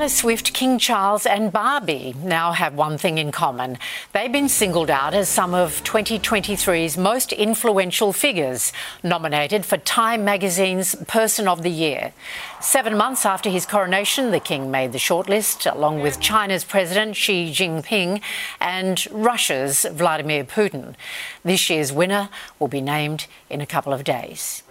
Taylor Swift, King Charles, and Barbie now have one thing in common. They've been singled out as some of 2023's most influential figures, nominated for Time magazine's Person of the Year. Seven months after his coronation, the King made the shortlist, along with China's President Xi Jinping and Russia's Vladimir Putin. This year's winner will be named in a couple of days.